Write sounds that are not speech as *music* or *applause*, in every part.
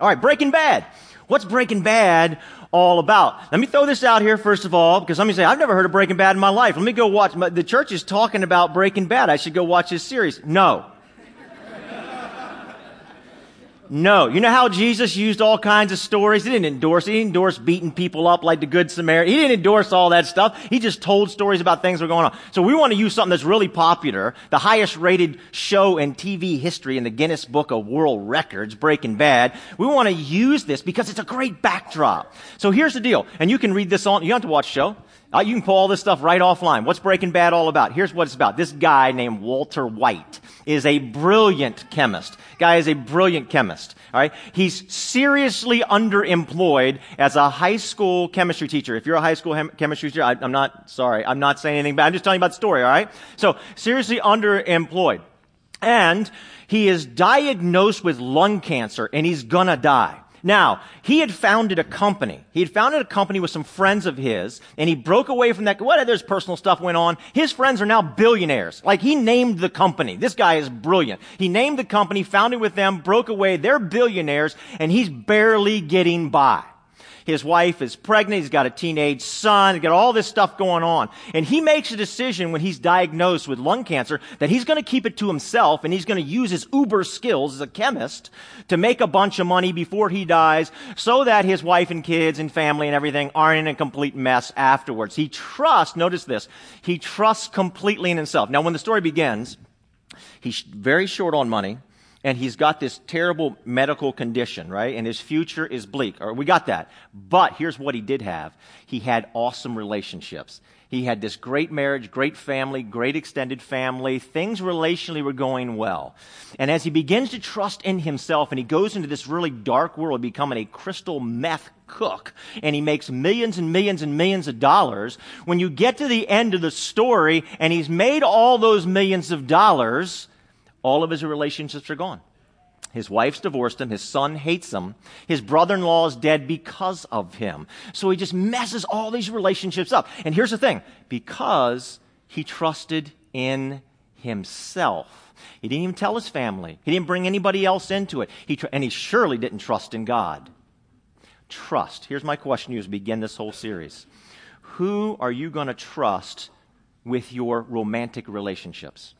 All right, Breaking Bad. What's Breaking Bad all about? Let me throw this out here first of all, because let me say, I've never heard of Breaking Bad in my life. Let me go watch, the church is talking about Breaking Bad. I should go watch this series. No. No. You know how Jesus used all kinds of stories? He didn't endorse, he didn't endorse beating people up like the Good Samaritan. He didn't endorse all that stuff. He just told stories about things that were going on. So we want to use something that's really popular, the highest rated show in TV history in the Guinness Book of World Records, Breaking Bad. We want to use this because it's a great backdrop. So here's the deal. And you can read this on, you don't have to watch the show. Uh, you can pull all this stuff right offline. What's Breaking Bad all about? Here's what it's about. This guy named Walter White is a brilliant chemist. Guy is a brilliant chemist. All right. He's seriously underemployed as a high school chemistry teacher. If you're a high school hem- chemistry teacher, I, I'm not sorry. I'm not saying anything bad. I'm just telling you about the story. All right. So seriously underemployed. And he is diagnosed with lung cancer and he's gonna die. Now, he had founded a company. He had founded a company with some friends of his, and he broke away from that. What other personal stuff went on? His friends are now billionaires. Like he named the company. This guy is brilliant. He named the company, founded with them, broke away. They're billionaires, and he's barely getting by. His wife is pregnant. He's got a teenage son. He's got all this stuff going on. And he makes a decision when he's diagnosed with lung cancer that he's going to keep it to himself and he's going to use his uber skills as a chemist to make a bunch of money before he dies so that his wife and kids and family and everything aren't in a complete mess afterwards. He trusts, notice this, he trusts completely in himself. Now when the story begins, he's very short on money and he's got this terrible medical condition, right? And his future is bleak. Or we got that. But here's what he did have. He had awesome relationships. He had this great marriage, great family, great extended family. Things relationally were going well. And as he begins to trust in himself and he goes into this really dark world, becoming a crystal meth cook, and he makes millions and millions and millions of dollars, when you get to the end of the story and he's made all those millions of dollars, all of his relationships are gone. His wife's divorced him. His son hates him. His brother-in-law is dead because of him. So he just messes all these relationships up. And here's the thing. Because he trusted in himself. He didn't even tell his family. He didn't bring anybody else into it. He tr- and he surely didn't trust in God. Trust. Here's my question to you as we begin this whole series. Who are you going to trust with your romantic relationships?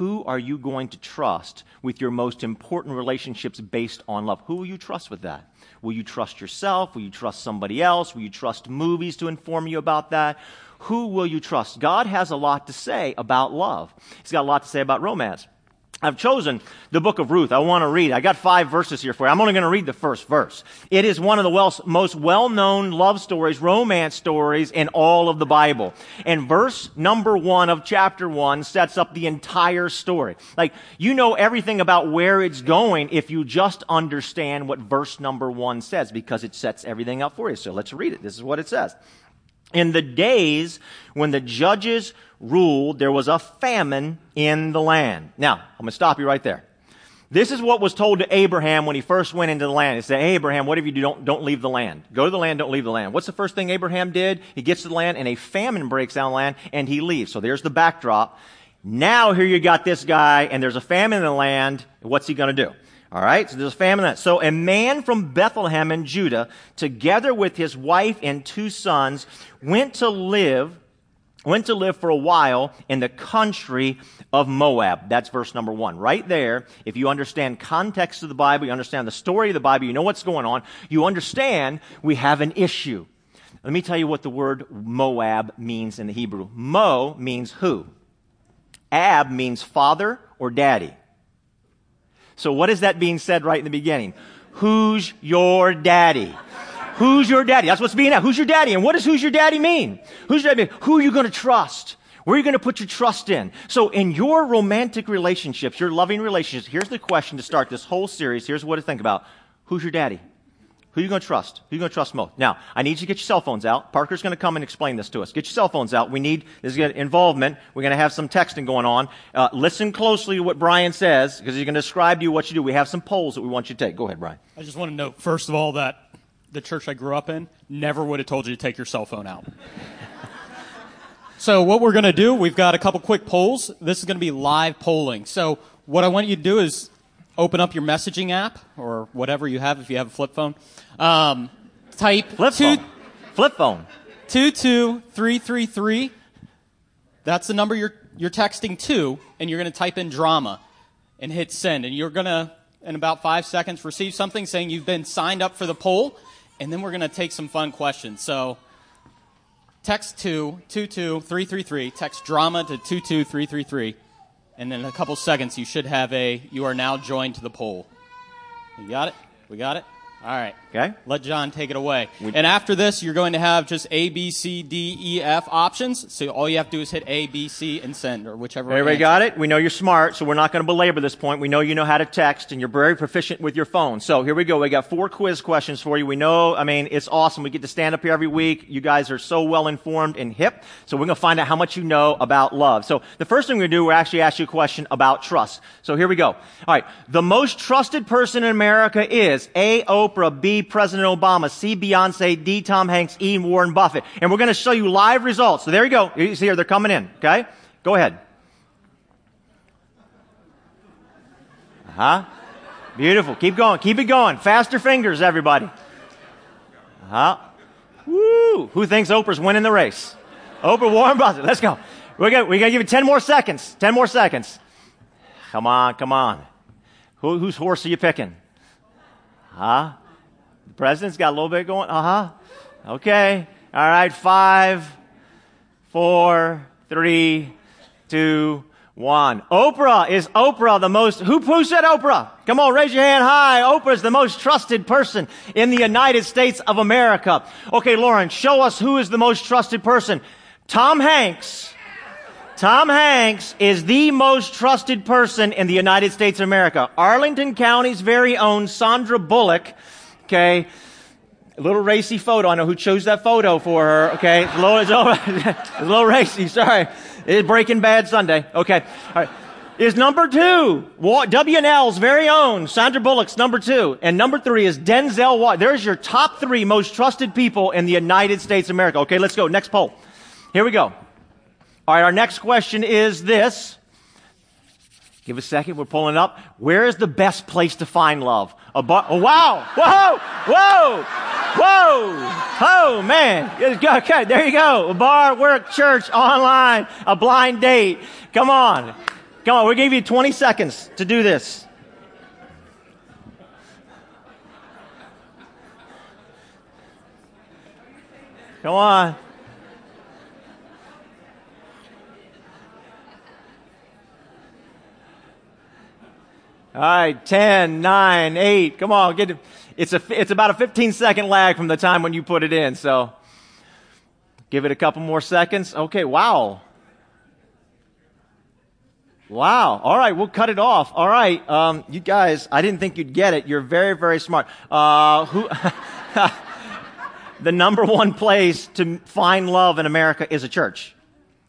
Who are you going to trust with your most important relationships based on love? Who will you trust with that? Will you trust yourself? Will you trust somebody else? Will you trust movies to inform you about that? Who will you trust? God has a lot to say about love. He's got a lot to say about romance. I've chosen the book of Ruth. I want to read. I got five verses here for you. I'm only going to read the first verse. It is one of the well, most well-known love stories, romance stories in all of the Bible. And verse number one of chapter one sets up the entire story. Like, you know everything about where it's going if you just understand what verse number one says because it sets everything up for you. So let's read it. This is what it says. In the days when the judges ruled, there was a famine in the land. Now, I'm going to stop you right there. This is what was told to Abraham when he first went into the land. He said, Abraham, whatever you do, don't, don't leave the land. Go to the land, don't leave the land. What's the first thing Abraham did? He gets to the land and a famine breaks out down the land and he leaves. So there's the backdrop. Now here you got this guy and there's a famine in the land. What's he going to do? All right, so there's a famine. That. So a man from Bethlehem in Judah, together with his wife and two sons, went to live went to live for a while in the country of Moab. That's verse number one. Right there, if you understand context of the Bible, you understand the story of the Bible, you know what's going on, you understand we have an issue. Let me tell you what the word Moab means in the Hebrew. Mo means who? Ab means father or daddy. So what is that being said right in the beginning? Who's your daddy? Who's your daddy? That's what's being asked. Who's your daddy? And what does who's your daddy mean? Who's your daddy mean? Who are you going to trust? Where are you going to put your trust in? So in your romantic relationships, your loving relationships, here's the question to start this whole series. Here's what to think about. Who's your daddy? Who are you going to trust? Who are you going to trust most? Now, I need you to get your cell phones out. Parker's going to come and explain this to us. Get your cell phones out. We need, this involvement. We're going to have some texting going on. Uh, listen closely to what Brian says, because he's going to describe to you what you do. We have some polls that we want you to take. Go ahead, Brian. I just want to note, first of all, that the church I grew up in never would have told you to take your cell phone out. so what we're going to do, we've got a couple quick polls. This is going to be live polling. So what I want you to do is open up your messaging app or whatever you have if you have a flip phone. Um, type Flip two, phone. Flip phone. 22333. That's the number you're, you're texting to, and you're going to type in drama and hit send. And you're going to, in about five seconds, receive something saying you've been signed up for the poll, and then we're going to take some fun questions. So text to 22333, text drama to 22333, and in a couple seconds you should have a you are now joined to the poll. You got it? We got it? All right. Okay. Let John take it away. and after this, you're going to have just A, B, C, D, E, F options. So all you have to do is hit A, B, C, and send, or whichever. Everybody got it? We know you're smart, so we're not going to belabor this point. We know you know how to text, and you're very proficient with your phone. So here we go. We got four quiz questions for you. We know, I mean, it's awesome. We get to stand up here every week. You guys are so well informed and hip. So we're going to find out how much you know about love. So the first thing we're going to do, we're actually ask you a question about trust. So here we go. All right. The most trusted person in America is A. Oprah, B. President Obama, C. Beyonce, D. Tom Hanks, E. Warren Buffett. And we're going to show you live results. So there you go. You see here, they're coming in. Okay? Go ahead. Huh? Beautiful. Keep going. Keep it going. Faster fingers, everybody. Huh? Woo! Who thinks Oprah's winning the race? Oprah, Warren Buffett. Let's go. We got, we to give you 10 more seconds. 10 more seconds. Come on, come on. Who, whose horse are you picking? Huh? The president's got a little bit going. Uh huh. Okay. All right. Five, four, three, two, one. Oprah is Oprah the most, who, who said Oprah? Come on, raise your hand high. Oprah is the most trusted person in the United States of America. Okay, Lauren, show us who is the most trusted person. Tom Hanks. Tom Hanks is the most trusted person in the United States of America. Arlington County's very own Sandra Bullock. Okay. A little racy photo. I know who chose that photo for her. Okay. It's a little, it's *laughs* it's a little racy. Sorry. It's Breaking Bad Sunday. Okay. All right. Is number two. WNL's very own. Sandra Bullock's number two. And number three is Denzel. There's your top three most trusted people in the United States of America. Okay. Let's go. Next poll. Here we go. All right. Our next question is this. Give a second. We're pulling up. Where is the best place to find love? A bar. Oh, wow. Whoa. Whoa. Whoa. Oh, man. Okay. There you go. A bar, work, church, online, a blind date. Come on. Come on. We'll give you 20 seconds to do this. Come on. All right, 10, 9, 8. Come on, get it. It's, a, it's about a 15 second lag from the time when you put it in. So give it a couple more seconds. Okay, wow. Wow. All right, we'll cut it off. All right, um, you guys, I didn't think you'd get it. You're very, very smart. Uh, who? *laughs* the number one place to find love in America is a church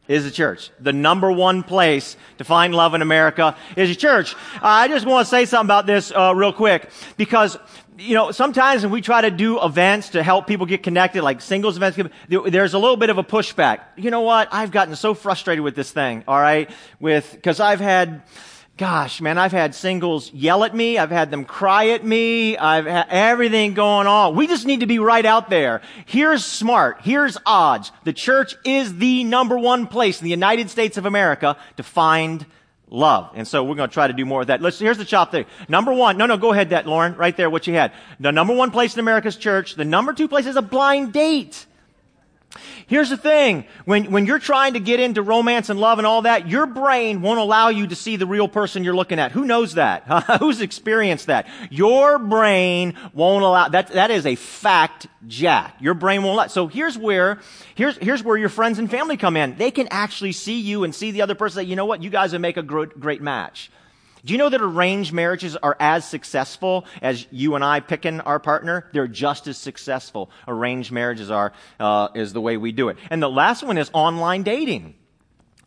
is a church. The number one place to find love in America is a church. Uh, I just want to say something about this uh, real quick because you know sometimes when we try to do events to help people get connected, like singles events, there's a little bit of a pushback. You know what? I've gotten so frustrated with this thing. All right, with because I've had gosh, man, I've had singles yell at me. I've had them cry at me. I've had everything going on. We just need to be right out there. Here's smart. Here's odds. The church is the number one place in the United States of America to find love. And so we're going to try to do more of that. Let's, here's the chop thing. Number one, no, no, go ahead, that, Lauren, right there, what you had. The number one place in America's church. The number two place is a blind date. Here's the thing. When, when you're trying to get into romance and love and all that, your brain won't allow you to see the real person you're looking at. Who knows that? *laughs* Who's experienced that? Your brain won't allow, that, that is a fact, Jack. Your brain won't allow. So here's where, here's, here's where your friends and family come in. They can actually see you and see the other person that, you know what, you guys would make a great, great match. Do you know that arranged marriages are as successful as you and I picking our partner? They're just as successful. Arranged marriages are, uh, is the way we do it. And the last one is online dating.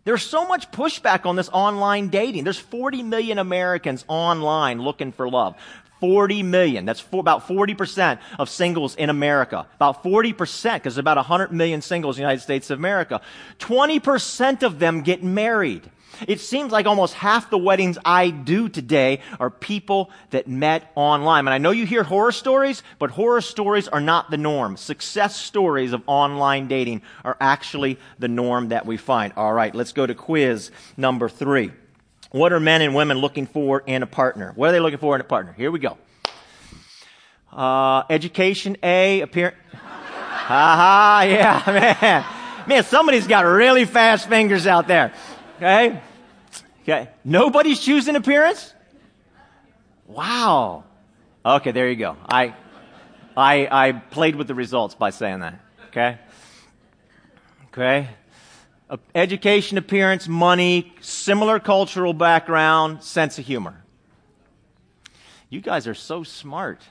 There's so much pushback on this online dating. There's 40 million Americans online looking for love. 40 million. That's for about 40% of singles in America. About 40%, because about 100 million singles in the United States of America. 20% of them get married. It seems like almost half the weddings I do today are people that met online. And I know you hear horror stories, but horror stories are not the norm. Success stories of online dating are actually the norm that we find. All right, let's go to quiz number three. What are men and women looking for in a partner? What are they looking for in a partner? Here we go. Uh, education, A, appearance. *laughs* ha, yeah, *laughs* man. Man, somebody's got really fast fingers out there. Okay? Okay. Nobody's choosing appearance? Wow. Okay, there you go. I, I, I played with the results by saying that. Okay? Okay? Uh, education, appearance, money, similar cultural background, sense of humor. You guys are so smart.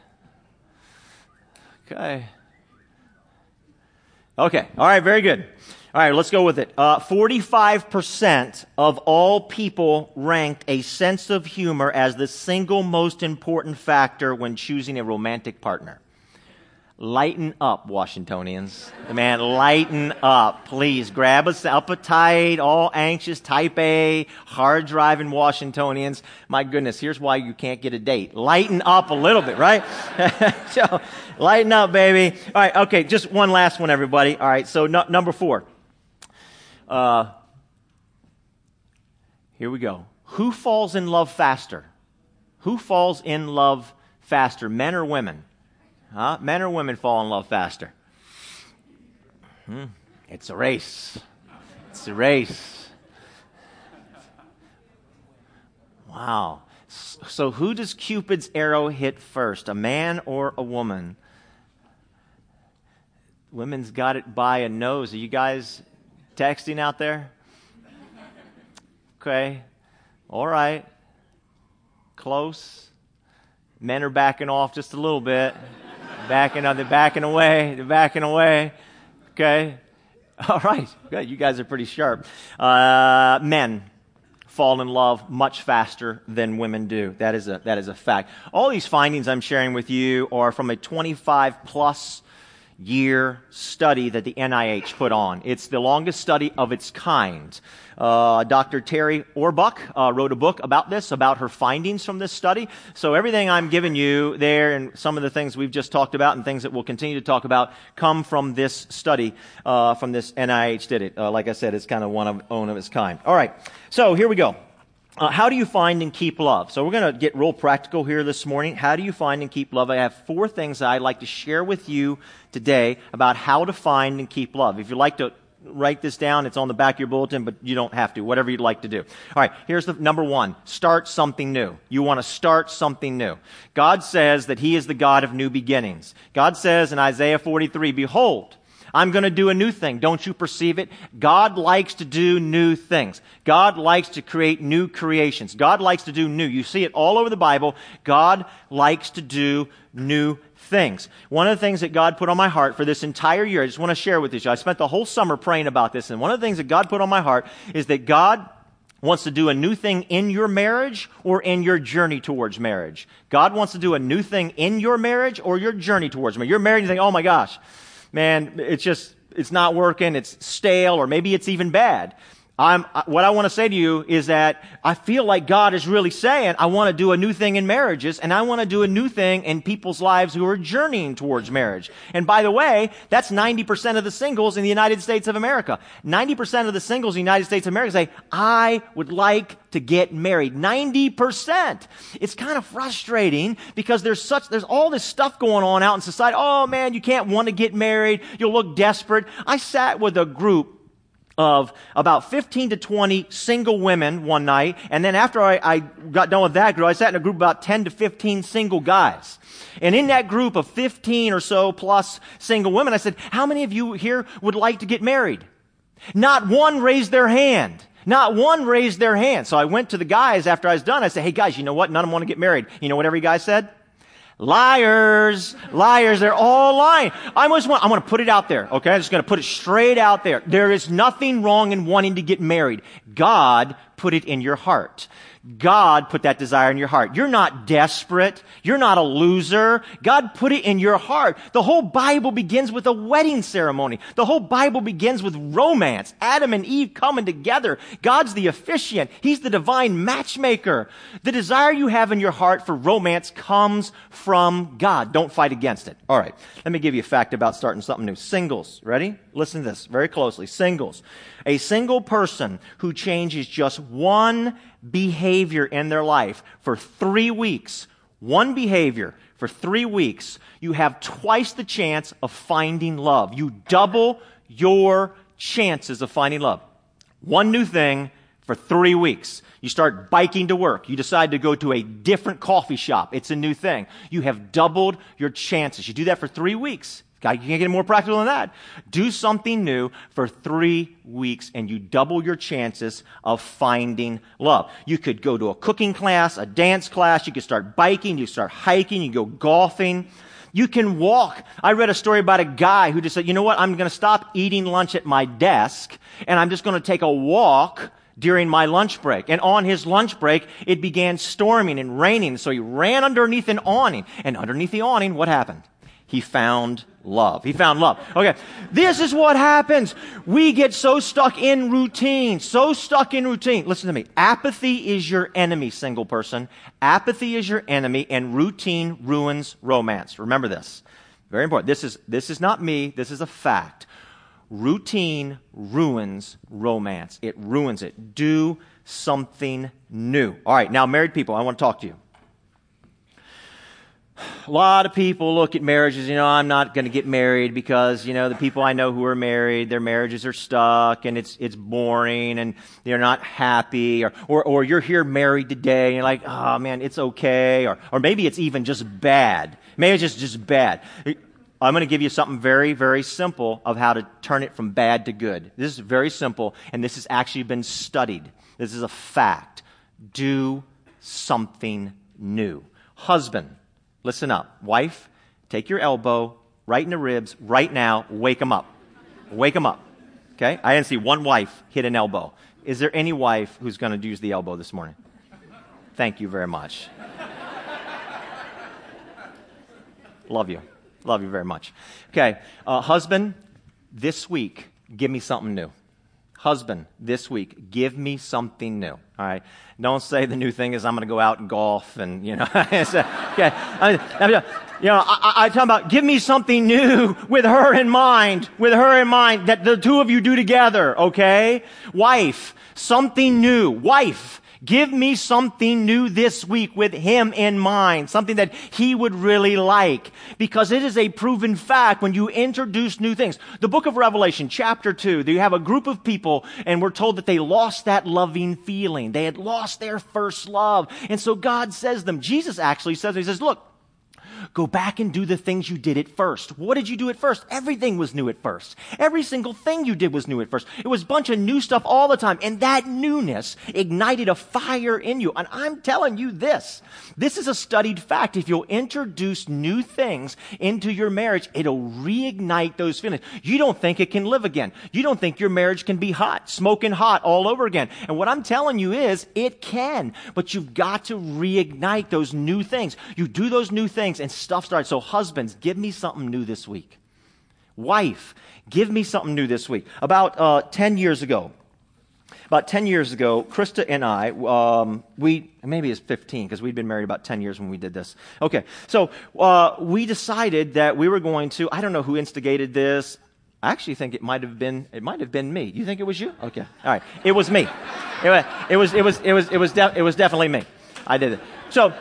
Okay. Okay. All right. Very good. All right. Let's go with it. Uh, 45% of all people ranked a sense of humor as the single most important factor when choosing a romantic partner. Lighten up, Washingtonians. Man, lighten up. Please grab us appetite, all anxious, type A, hard driving Washingtonians. My goodness, here's why you can't get a date. Lighten up a little bit, right? *laughs* so, lighten up, baby. All right, okay, just one last one, everybody. All right, so number four. Uh, here we go. Who falls in love faster? Who falls in love faster, men or women? Huh? Men or women fall in love faster? Hmm. It's a race. It's a race. Wow. So, who does Cupid's arrow hit first, a man or a woman? Women's got it by a nose. Are you guys texting out there? Okay. All right. Close. Men are backing off just a little bit backing, they're backing away, they're backing away. Okay. *laughs* All right. Good. You guys are pretty sharp. Uh, men fall in love much faster than women do. That is a, that is a fact. All these findings I'm sharing with you are from a 25 plus year study that the NIH put on. It's the longest study of its kind. Uh, Dr. Terri Orbuch uh, wrote a book about this, about her findings from this study. So everything I'm giving you there and some of the things we've just talked about and things that we'll continue to talk about come from this study, uh, from this NIH did it. Uh, like I said, it's kind of one of own of its kind. All right. So here we go. Uh, how do you find and keep love? So we're going to get real practical here this morning. How do you find and keep love? I have four things that I'd like to share with you today about how to find and keep love. If you'd like to write this down, it's on the back of your bulletin, but you don't have to. Whatever you'd like to do. All right, here's the number one. Start something new. You want to start something new. God says that He is the God of new beginnings. God says in Isaiah 43, Behold, I'm going to do a new thing. Don't you perceive it? God likes to do new things. God likes to create new creations. God likes to do new. You see it all over the Bible. God likes to do new things. One of the things that God put on my heart for this entire year, I just want to share with you. I spent the whole summer praying about this, and one of the things that God put on my heart is that God wants to do a new thing in your marriage or in your journey towards marriage. God wants to do a new thing in your marriage or your journey towards marriage. You're married and you think, oh my gosh, man, it's just, it's not working, it's stale, or maybe it's even bad. I'm, what I want to say to you is that I feel like God is really saying, I want to do a new thing in marriages, and I want to do a new thing in people's lives who are journeying towards marriage. And by the way, that's 90% of the singles in the United States of America. 90% of the singles in the United States of America say, I would like to get married. 90%. It's kind of frustrating because there's such, there's all this stuff going on out in society. Oh man, you can't want to get married. You'll look desperate. I sat with a group of about 15 to 20 single women one night. And then after I, I, got done with that group, I sat in a group about 10 to 15 single guys. And in that group of 15 or so plus single women, I said, how many of you here would like to get married? Not one raised their hand. Not one raised their hand. So I went to the guys after I was done. I said, hey guys, you know what? None of them want to get married. You know what every guy said? Liars, liars, they're all lying. I just want, I want to put it out there, okay? I'm just going to put it straight out there. There is nothing wrong in wanting to get married. God put it in your heart. God put that desire in your heart. You're not desperate. You're not a loser. God put it in your heart. The whole Bible begins with a wedding ceremony. The whole Bible begins with romance. Adam and Eve coming together. God's the officiant. He's the divine matchmaker. The desire you have in your heart for romance comes from God. Don't fight against it. All right. Let me give you a fact about starting something new. Singles. Ready? Listen to this very closely. Singles. A single person who changes just one behavior in their life for three weeks, one behavior for three weeks, you have twice the chance of finding love. You double your chances of finding love. One new thing for three weeks. You start biking to work. You decide to go to a different coffee shop. It's a new thing. You have doubled your chances. You do that for three weeks. You can't get more practical than that. Do something new for three weeks and you double your chances of finding love. You could go to a cooking class, a dance class, you could start biking, you start hiking, you go golfing. You can walk. I read a story about a guy who just said, you know what? I'm going to stop eating lunch at my desk and I'm just going to take a walk during my lunch break. And on his lunch break, it began storming and raining. So he ran underneath an awning. And underneath the awning, what happened? He found love. He found love. Okay. This is what happens. We get so stuck in routine, so stuck in routine. Listen to me. Apathy is your enemy, single person. Apathy is your enemy and routine ruins romance. Remember this. Very important. This is, this is not me. This is a fact. Routine ruins romance. It ruins it. Do something new. All right. Now, married people, I want to talk to you a lot of people look at marriages, you know, I'm not going to get married because, you know, the people I know who are married, their marriages are stuck and it's, it's boring and they're not happy or, or, or you're here married today and you're like, oh man, it's okay. Or, or maybe it's even just bad. Maybe it's just, just bad. I'm going to give you something very, very simple of how to turn it from bad to good. This is very simple and this has actually been studied. This is a fact. Do something new. Husband Listen up. Wife, take your elbow right in the ribs right now. Wake them up. Wake them up. Okay? I didn't see one wife hit an elbow. Is there any wife who's going to use the elbow this morning? Thank you very much. Love you. Love you very much. Okay. Uh, husband, this week, give me something new. Husband, this week, give me something new. All right. Don't say the new thing is I'm going to go out and golf and, you know. *laughs* Uh, okay. I, I, you know, I, I talk about give me something new with her in mind, with her in mind that the two of you do together. Okay. Wife, something new. Wife, Give me something new this week with him in mind, something that he would really like. Because it is a proven fact when you introduce new things. The book of Revelation, chapter 2, you have a group of people and we're told that they lost that loving feeling. They had lost their first love. And so God says them, Jesus actually says, he says, look, Go back and do the things you did at first. What did you do at first? Everything was new at first. Every single thing you did was new at first. It was a bunch of new stuff all the time. And that newness ignited a fire in you. And I'm telling you this. This is a studied fact. If you'll introduce new things into your marriage, it'll reignite those feelings. You don't think it can live again. You don't think your marriage can be hot, smoking hot all over again. And what I'm telling you is it can, but you've got to reignite those new things. You do those new things and stuff starts. So, husbands, give me something new this week. Wife, give me something new this week. About uh, 10 years ago, about 10 years ago, Krista and I, um, we, maybe it's 15 because we'd been married about 10 years when we did this. Okay, so uh, we decided that we were going to, I don't know who instigated this. I actually think it might have been, it might have been me. You think it was you? Okay, all right. It was me. It was, it was, it was, it was, it was, de- it was definitely me. I did it. So,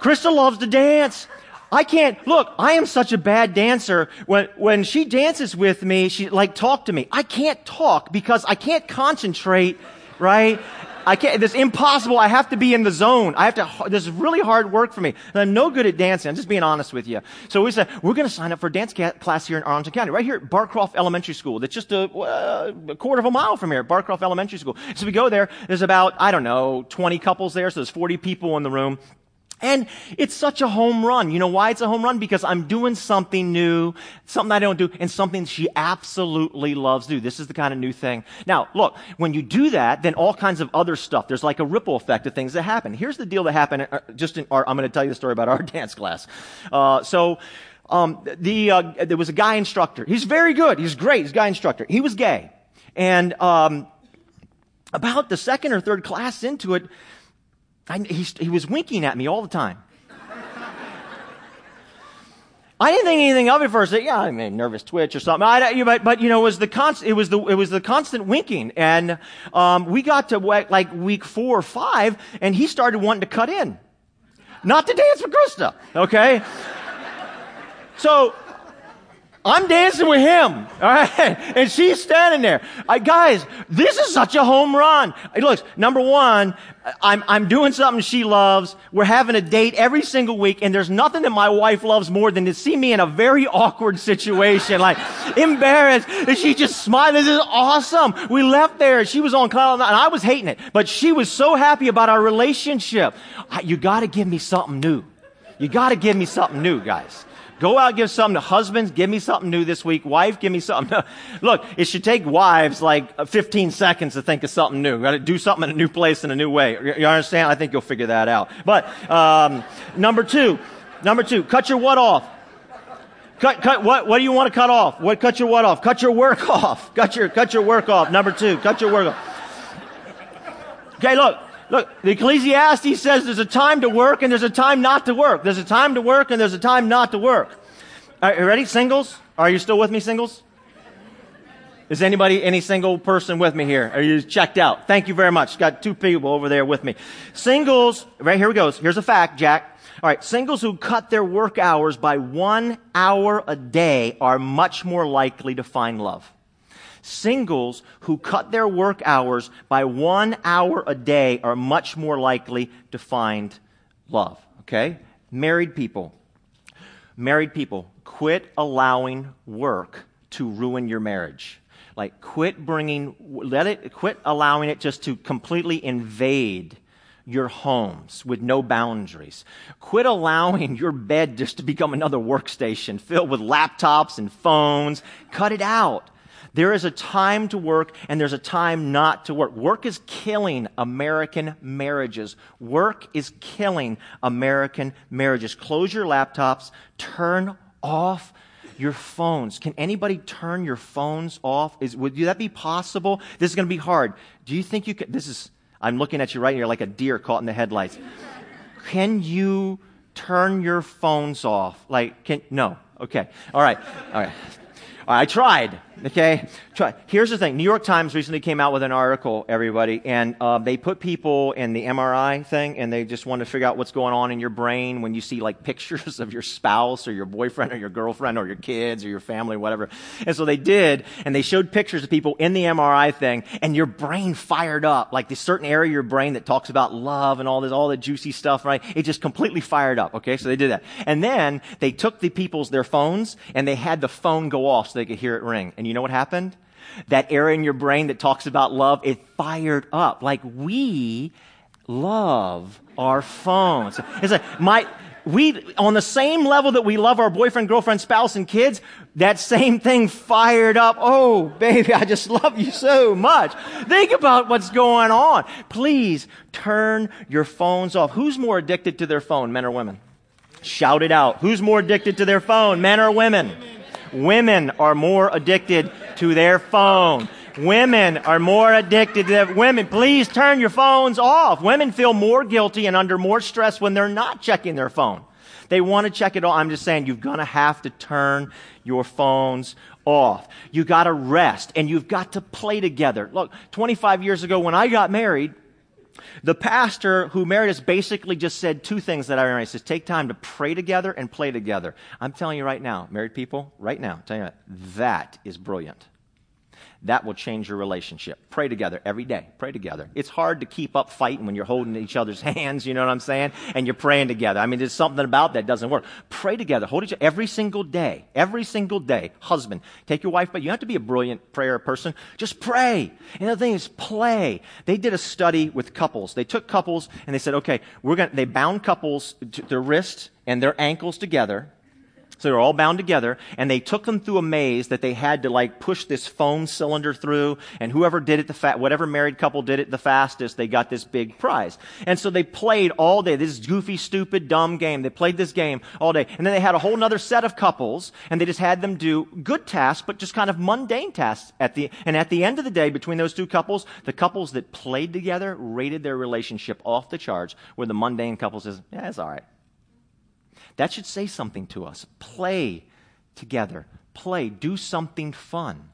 Krista loves to dance. I can't, look, I am such a bad dancer. When, when she dances with me, she like talk to me. I can't talk because I can't concentrate, right? I can't, it's impossible. I have to be in the zone. I have to, this is really hard work for me. And I'm no good at dancing. I'm just being honest with you. So we said, we're going to sign up for a dance class here in Arlington County, right here at Barcroft Elementary School. That's just a, uh, a quarter of a mile from here, Barcroft Elementary School. So we go there. There's about, I don't know, 20 couples there. So there's 40 people in the room. And it's such a home run. You know why it's a home run? Because I'm doing something new, something I don't do, and something she absolutely loves to do. This is the kind of new thing. Now, look, when you do that, then all kinds of other stuff, there's like a ripple effect of things that happen. Here's the deal that happened, uh, just in our, I'm going to tell you the story about our *laughs* dance class. Uh, so, um, the, uh, there was a guy instructor. He's very good. He's great. He's a guy instructor. He was gay. And, um, about the second or third class into it, I, he, he was winking at me all the time. I didn't think anything of it first. Yeah, I mean, nervous twitch or something. I, but, but you know, it was the constant. It was the it was the constant winking, and um, we got to like week four or five, and he started wanting to cut in, not to dance with Krista. Okay, so I'm dancing with him. *laughs* All right. And she's standing there. I, guys, this is such a home run. Look, number one, I'm, I'm doing something she loves. We're having a date every single week, and there's nothing that my wife loves more than to see me in a very awkward situation, like *laughs* embarrassed. And she just smiled. This is awesome. We left there. She was on cloud, nine. and I was hating it, but she was so happy about our relationship. You got to give me something new. You got to give me something new, guys. Go out, give something to husbands. Give me something new this week. Wife, give me something. *laughs* Look, it should take wives like 15 seconds to think of something new. Got to do something in a new place in a new way. You understand? I think you'll figure that out. But um, number two, number two, cut your what off. Cut, cut, what, what do you want to cut off? What, cut your what off? Cut your work *laughs* off. Cut your, cut your work off. Number two, cut your work off. Okay, look, Look, the Ecclesiastes says there's a time to work and there's a time not to work. There's a time to work and there's a time not to work. Are you ready? Singles? Are you still with me, singles? Is anybody, any single person with me here? Are you checked out? Thank you very much. Got two people over there with me. Singles, right here we go. Here's a fact, Jack. All right, singles who cut their work hours by one hour a day are much more likely to find love. Singles who cut their work hours by one hour a day are much more likely to find love. Okay? Married people. Married people, quit allowing work to ruin your marriage. Like, quit bringing, let it, quit allowing it just to completely invade your homes with no boundaries. Quit allowing your bed just to become another workstation filled with laptops and phones. Cut it out. There is a time to work and there's a time not to work. Work is killing American marriages. Work is killing American marriages. Close your laptops, turn off your phones. Can anybody turn your phones off? Is, would that be possible? This is going to be hard. Do you think you could? This is, I'm looking at you right here like a deer caught in the headlights. Can you turn your phones off? Like, can, no. Okay. All right. All right. I tried. Okay? Try. Here's the thing. New York Times recently came out with an article, everybody, and uh, they put people in the MRI thing, and they just want to figure out what's going on in your brain when you see like *laughs* pictures of your spouse or your boyfriend or your girlfriend or your kids or your family, whatever. And so they did, and they showed pictures of people in the MRI thing, and your brain fired up, like this certain area of your brain that talks about love and all this, all the juicy stuff, right? It just completely fired up. Okay, so they did that, and then they took the people's their phones and they had the phone go off so they could hear it ring. And you know what happened? That area in your brain that talks about love, it fired up. Like we love our phones. It's like my, we, on the same level that we love our boyfriend, girlfriend, spouse, and kids, that same thing fired up. Oh, baby, I just love you so much. Think about what's going on. Please turn your phones off. Who's more addicted to their phone, men or women? Shout it out. Who's more addicted to their phone, men or women? Women are more addicted to their phone. Women are more addicted to their, women. Please turn your phones off. Women feel more guilty and under more stress when they're not checking their phone. They want to check it all. I'm just saying you're going to have to turn your phones off. You got to rest and you've got to play together. Look, 25 years ago when I got married, the pastor who married us basically just said two things that I remember. He says, take time to pray together and play together. I'm telling you right now, married people, right now, I'm telling you that, that is brilliant. That will change your relationship. Pray together every day. Pray together. It's hard to keep up fighting when you're holding each other's *laughs* hands, you know what I'm saying? And you're praying together. I mean, there's something about that doesn't work. Pray together. Hold each other every single day. Every single day. Husband, take your wife, but you have to be a brilliant prayer person. Just pray. And the thing is, play. They did a study with couples. They took couples and they said, okay, we're going to, they bound couples to their wrists and their ankles together so they're all bound together, and they took them through a maze that they had to like push this foam cylinder through, and whoever did it the fa- whatever married couple did it the fastest, they got this big prize. And so they played all day, this goofy, stupid, dumb game. They played this game all day. And then they had a whole nother set of couples, and they just had them do good tasks, but just kind of mundane tasks at the, and at the end of the day, between those two couples, the couples that played together rated their relationship off the charts, where the mundane couples says, yeah, it's alright. That should say something to us. Play together. Play. Do something fun.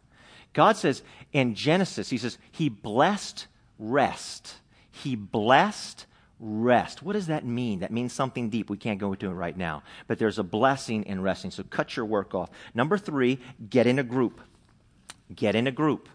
God says in Genesis, He says, He blessed rest. He blessed rest. What does that mean? That means something deep. We can't go into it right now. But there's a blessing in resting. So cut your work off. Number three, get in a group. Get in a group.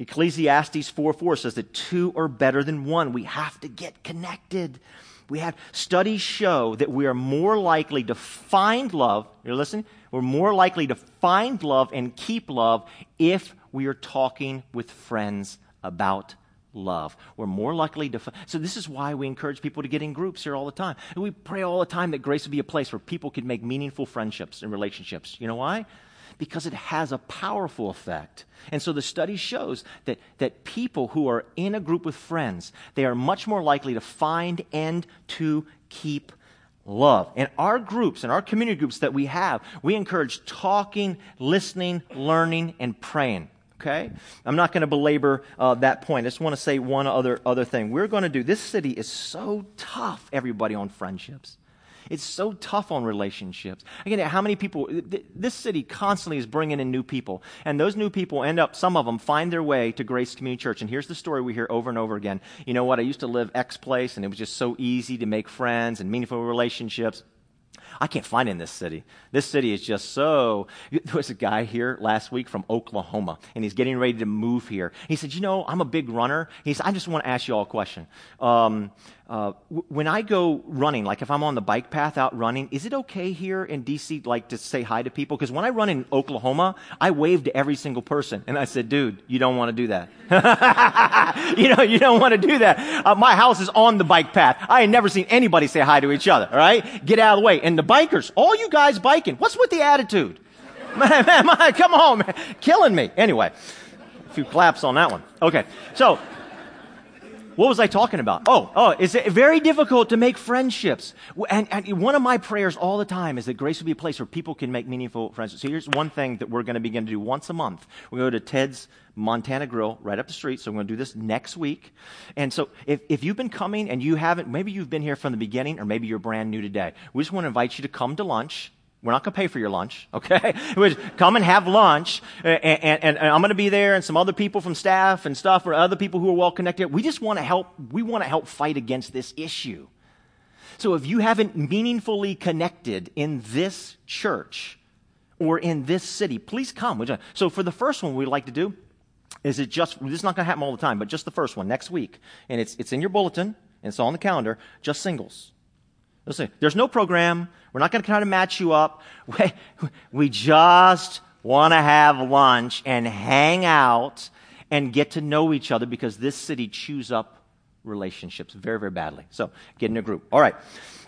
Ecclesiastes 4 4 says that two are better than one. We have to get connected. We have studies show that we are more likely to find love. You're listening? We're more likely to find love and keep love if we are talking with friends about love. We're more likely to. so this is why we encourage people to get in groups here all the time. And we pray all the time that grace would be a place where people could make meaningful friendships and relationships. You know why? Because it has a powerful effect. And so the study shows that, that people who are in a group with friends, they are much more likely to find and to keep love. And our groups and our community groups that we have, we encourage talking, listening, learning, and praying. Okay? I'm not going to belabor uh, that point. I just want to say one other, other thing. We're going to do, this city is so tough, everybody, on friendships. It's so tough on relationships. Again, how many people, this city constantly is bringing in new people. And those new people end up, some of them find their way to Grace Community Church. And here's the story we hear over and over again. You know what? I used to live X place and it was just so easy to make friends and meaningful relationships. I can't find in this city. This city is just so. *laughs* There was a guy here last week from Oklahoma, and he's getting ready to move here. He said, You know, I'm a big runner. He said, I just want to ask you all a question. Um, uh, w- when I go running, like if I'm on the bike path out running, is it okay here in DC, like to say hi to people? Because when I run in Oklahoma, I wave to every single person, and I said, "Dude, you don't want to do that. *laughs* you know, you don't want to do that. Uh, my house is on the bike path. I ain't never seen anybody say hi to each other. All right, get out of the way. And the bikers, all you guys biking, what's with the attitude? *laughs* man, man, man, come on, man, killing me. Anyway, a few claps on that one. Okay, so what was I talking about? Oh, oh, it's very difficult to make friendships. And, and, one of my prayers all the time is that grace will be a place where people can make meaningful friendships. So here's one thing that we're going to begin to do once a month. We go to Ted's Montana Grill right up the street. So I'm going to do this next week. And so if, if you've been coming and you haven't, maybe you've been here from the beginning or maybe you're brand new today, we just want to invite you to come to lunch. We're not going to pay for your lunch, *laughs* okay? come and have lunch, and, and, and I'm going to be there, and some other people from staff and stuff, or other people who are well connected. We just want to help. We want to help fight against this issue. So if you haven't meaningfully connected in this church or in this city, please come. So for the first one, we'd like to do is it just this is not going to happen all the time, but just the first one next week, and it's it's in your bulletin and it's on the calendar. Just singles. Listen, there's no program. We're not going to try to match you up. We, *laughs* we just want to have lunch and hang out and get to know each other because this city chews up relationships very, very badly. So get in a group. All right.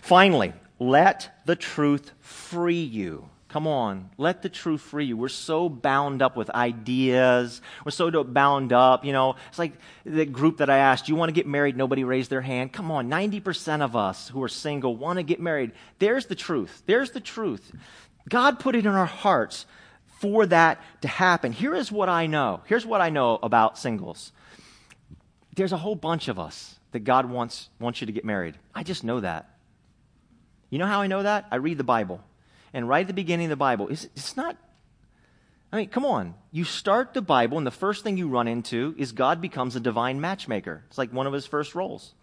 Finally, let the truth free you. Come on, let the truth free you. We're so bound up with ideas. We're so bound up, you know. It's like the group that I asked, you want to get married? Nobody raised their hand. Come on, 90% of us who are single want to get married. There's the truth. There's the truth. God put it in our hearts for that to happen. Here is what I know. Here's what I know about singles. There's a whole bunch of us that God wants, wants you to get married. I just know that. You know how I know that? I read the Bible and right at the beginning of the Bible, it's, it's not, I mean, come on. You start the Bible, and the first thing you run into is God becomes a divine matchmaker. It's like one of his first roles.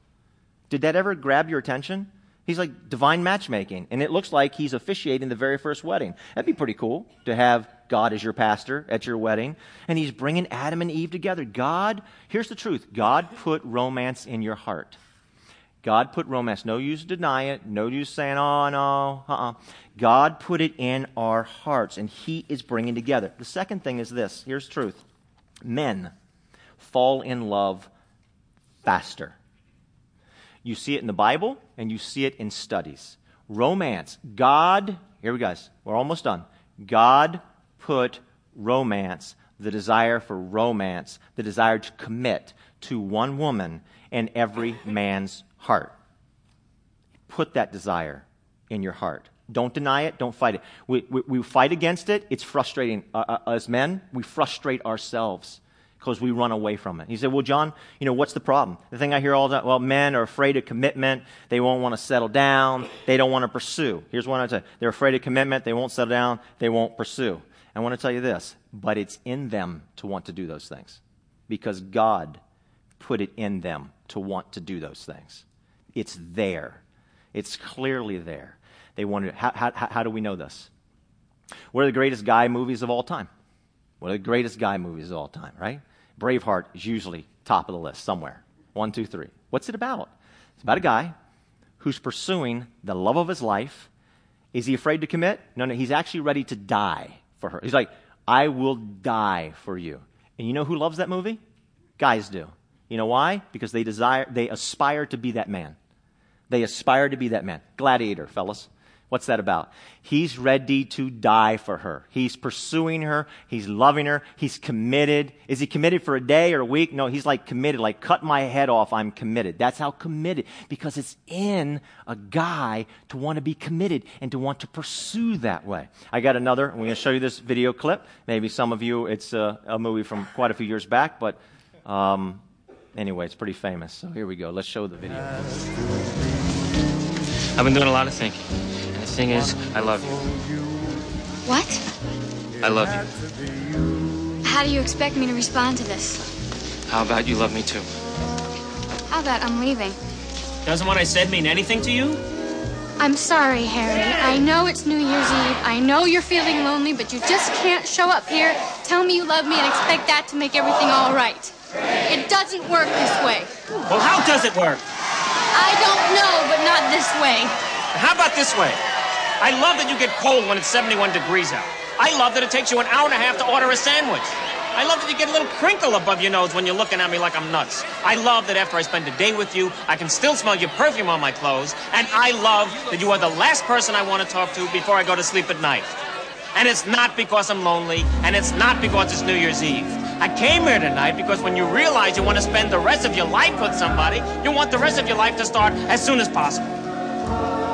Did that ever grab your attention? He's like divine matchmaking, and it looks like he's officiating the very first wedding. That'd be pretty cool to have God as your pastor at your wedding, and he's bringing Adam and Eve together. God, here's the truth God put romance in your heart. God put romance. No use deny it. No use saying, oh, no. Uh-uh. God put it in our hearts, and He is bringing together. The second thing is this. Here's truth. Men fall in love faster. You see it in the Bible, and you see it in studies. Romance. God, here we go. We're almost done. God put romance, the desire for romance, the desire to commit to one woman in every man's heart. Put that desire in your heart. Don't deny it. Don't fight it. We, we, we fight against it. It's frustrating. Uh, uh, as men, we frustrate ourselves because we run away from it. He said, Well, John, you know, what's the problem? The thing I hear all the time, well, men are afraid of commitment. They won't want to settle down. They don't want to pursue. Here's what I say they're afraid of commitment. They won't settle down. They won't pursue. I want to tell you this, but it's in them to want to do those things because God put it in them to want to do those things. It's there. It's clearly there. They wonder, how, how, how do we know this? What are the greatest guy movies of all time? What are the greatest guy movies of all time, right? Braveheart is usually top of the list somewhere. One, two, three. What's it about? It's about a guy who's pursuing the love of his life. Is he afraid to commit? No, no, he's actually ready to die for her. He's like, I will die for you. And you know who loves that movie? Guys do. You know why? Because they desire, they aspire to be that man. They aspire to be that man. Gladiator, fellas. What's that about? He's ready to die for her. He's pursuing her. He's loving her. He's committed. Is he committed for a day or a week? No, he's like committed, like cut my head off. I'm committed. That's how committed, because it's in a guy to want to be committed and to want to pursue that way. I got another. I'm going to show you this video clip. Maybe some of you, it's a, a movie from quite a few years back, but um, anyway, it's pretty famous. So here we go. Let's show the video. I've been doing a lot of thinking. And thing is, I love you. What? I love you. How do you expect me to respond to this? How about you love me too? How about I'm leaving? Doesn't what I said mean anything to you? I'm sorry, Harry. I know it's New Year's Eve. I know you're feeling lonely, but you just can't show up here, tell me you love me, and expect that to make everything all right. It doesn't work this way. Well, how does it work? I don't know, but not this way. How about this way? I love that you get cold when it's 71 degrees out. I love that it takes you an hour and a half to order a sandwich. I love that you get a little crinkle above your nose when you're looking at me like I'm nuts. I love that after I spend a day with you, I can still smell your perfume on my clothes. And I love that you are the last person I want to talk to before I go to sleep at night. And it's not because I'm lonely, and it's not because it's New Year's Eve. I came here tonight because when you realize you want to spend the rest of your life with somebody, you want the rest of your life to start as soon as possible.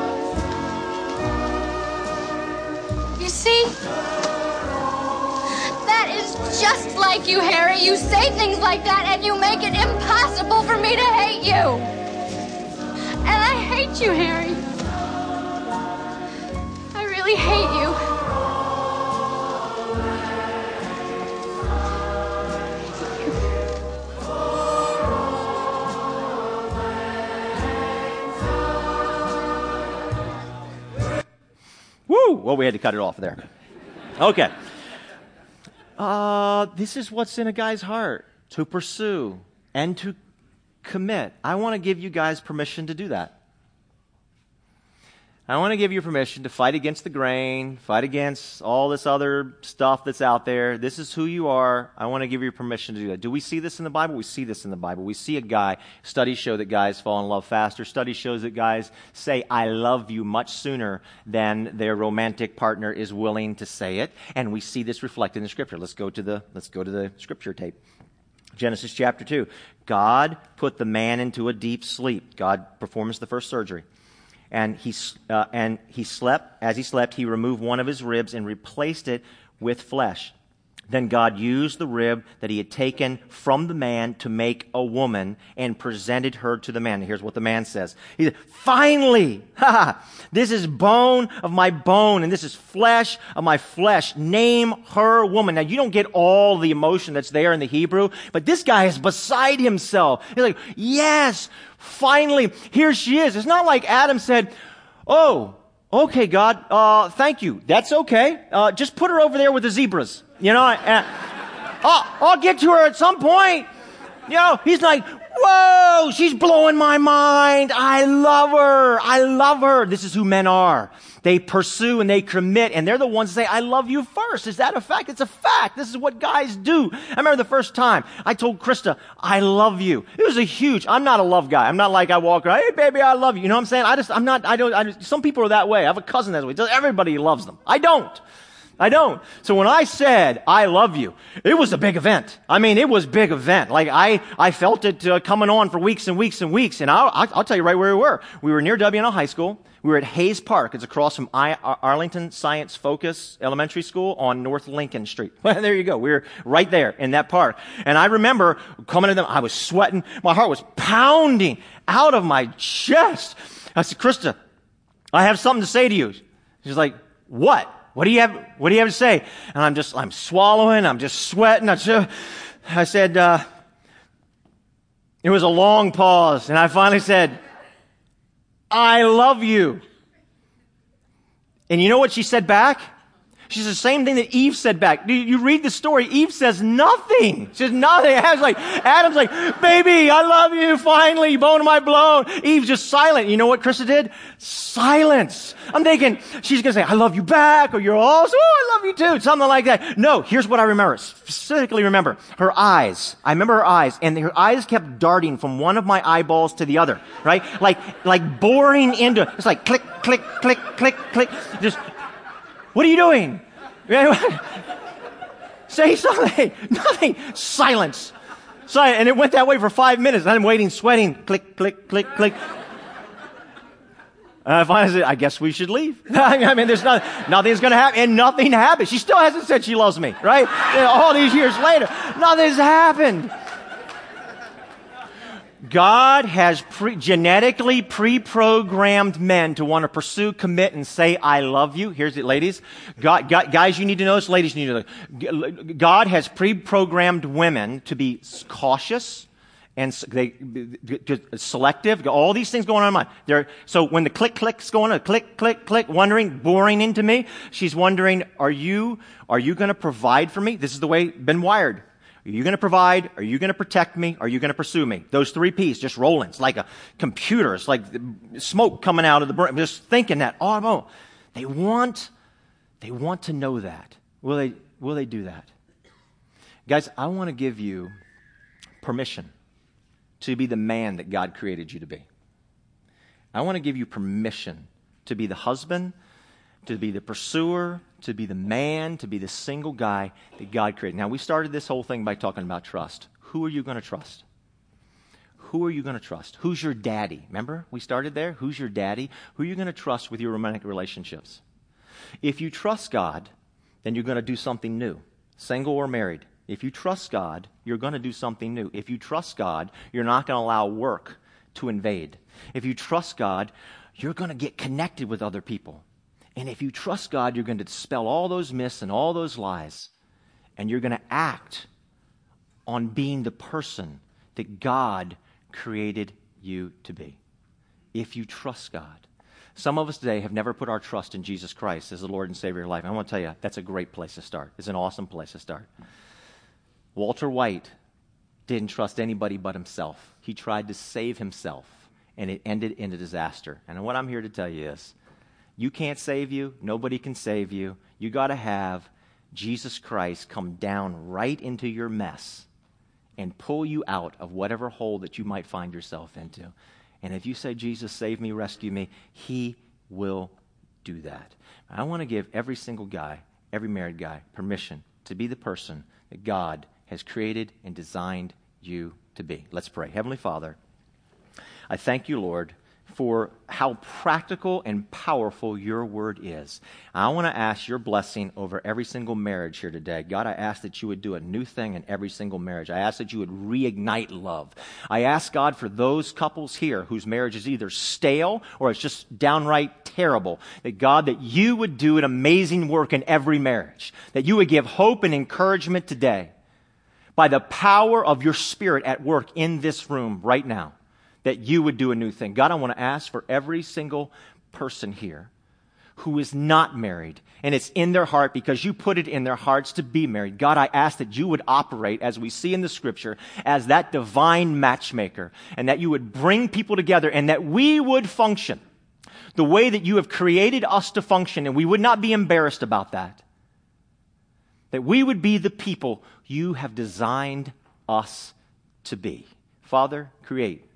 See? That is just like you, Harry. You say things like that and you make it impossible for me to hate you. And I hate you, Harry. I really hate you. Well, we had to cut it off there. Okay. Uh, this is what's in a guy's heart to pursue and to commit. I want to give you guys permission to do that. I want to give you permission to fight against the grain, fight against all this other stuff that's out there. This is who you are. I want to give you permission to do that. Do we see this in the Bible? We see this in the Bible. We see a guy, studies show that guys fall in love faster. Studies shows that guys say, I love you much sooner than their romantic partner is willing to say it. And we see this reflected in the scripture. Let's go to the, let's go to the scripture tape. Genesis chapter 2. God put the man into a deep sleep. God performs the first surgery and he, uh, and he slept. As he slept, he removed one of his ribs and replaced it with flesh. Then God used the rib that he had taken from the man to make a woman and presented her to the man. here's what the man says. He said, finally, *laughs* this is bone of my bone and this is flesh of my flesh. Name her woman. Now you don't get all the emotion that's there in the Hebrew, but this guy is beside himself. He's like, yes, finally, here she is. It's not like Adam said, oh, Okay, God, uh, thank you. That's okay. Uh, just put her over there with the zebras. You know, uh, I'll, I'll get to her at some point. You know, he's like, whoa, she's blowing my mind. I love her. I love her. This is who men are. They pursue and they commit, and they're the ones that say, I love you first. Is that a fact? It's a fact. This is what guys do. I remember the first time I told Krista, I love you. It was a huge, I'm not a love guy. I'm not like I walk around, hey baby, I love you. You know what I'm saying? I just, I'm not, I don't, I just, some people are that way. I have a cousin that way. Everybody loves them. I don't. I don't. So when I said, I love you, it was a big event. I mean, it was big event. Like I, I felt it uh, coming on for weeks and weeks and weeks. And I'll, I'll tell you right where we were. We were near WNL High School. We were at Hayes Park. It's across from I, Arlington Science Focus Elementary School on North Lincoln Street. *laughs* there you go. We were right there in that park. And I remember coming to them, I was sweating. My heart was pounding out of my chest. I said, Krista, I have something to say to you. She's like, what? What do you have, what do you have to say? And I'm just, I'm swallowing. I'm just sweating. I said, I said uh, it was a long pause. And I finally said, I love you. And you know what she said back? She says the same thing that Eve said back. You read the story, Eve says nothing. She says nothing. *laughs* Adam's like, Adam's like, baby, I love you, finally, bone of my blown. Eve's just silent. You know what Krista did? Silence. I'm thinking, she's gonna say, I love you back, or you're also, oh, I love you too, something like that. No, here's what I remember, specifically remember. Her eyes. I remember her eyes, and her eyes kept darting from one of my eyeballs to the other, right? Like, like boring into, it's like click, click, click, click, click. Just what are you doing? *laughs* Say something. *laughs* Nothing. Silence. Silence. And it went that way for five minutes. I'm waiting, sweating. Click, click, click, click. And I finally said, I guess we should leave. *laughs* I mean, there's nothing, nothing's going to happen. And nothing happened. She still hasn't said she loves me, right? All these years later, nothing's happened. God has pre- genetically pre-programmed men to want to pursue, commit, and say, I love you. Here's it, ladies. God, God, guys, you need to know this. Ladies, you need to know God has pre-programmed women to be cautious and they, selective. All these things going on in mind. They're, so when the click, click's going on, click, click, click, wondering, boring into me, she's wondering, are you, are you going to provide for me? This is the way been wired. Are you going to provide? Are you going to protect me? Are you going to pursue me? Those three P's just rolling. It's like a computer. It's like smoke coming out of the brain. Just thinking that. Oh, no. Oh. They want, they want to know that. Will they, will they do that? Guys, I want to give you permission to be the man that God created you to be. I want to give you permission to be the husband, to be the pursuer, to be the man, to be the single guy that God created. Now, we started this whole thing by talking about trust. Who are you going to trust? Who are you going to trust? Who's your daddy? Remember, we started there? Who's your daddy? Who are you going to trust with your romantic relationships? If you trust God, then you're going to do something new, single or married. If you trust God, you're going to do something new. If you trust God, you're not going to allow work to invade. If you trust God, you're going to get connected with other people. And if you trust God, you're going to dispel all those myths and all those lies, and you're going to act on being the person that God created you to be. If you trust God. Some of us today have never put our trust in Jesus Christ as the Lord and Savior of life. I want to tell you, that's a great place to start. It's an awesome place to start. Walter White didn't trust anybody but himself. He tried to save himself, and it ended in a disaster. And what I'm here to tell you is you can't save you. Nobody can save you. You got to have Jesus Christ come down right into your mess and pull you out of whatever hole that you might find yourself into. And if you say, Jesus, save me, rescue me, He will do that. I want to give every single guy, every married guy, permission to be the person that God has created and designed you to be. Let's pray. Heavenly Father, I thank you, Lord for how practical and powerful your word is. I want to ask your blessing over every single marriage here today. God, I ask that you would do a new thing in every single marriage. I ask that you would reignite love. I ask God for those couples here whose marriage is either stale or it's just downright terrible, that God, that you would do an amazing work in every marriage, that you would give hope and encouragement today by the power of your spirit at work in this room right now that you would do a new thing. God, I want to ask for every single person here who is not married and it's in their heart because you put it in their hearts to be married. God, I ask that you would operate as we see in the scripture as that divine matchmaker and that you would bring people together and that we would function the way that you have created us to function and we would not be embarrassed about that. That we would be the people you have designed us to be. Father, create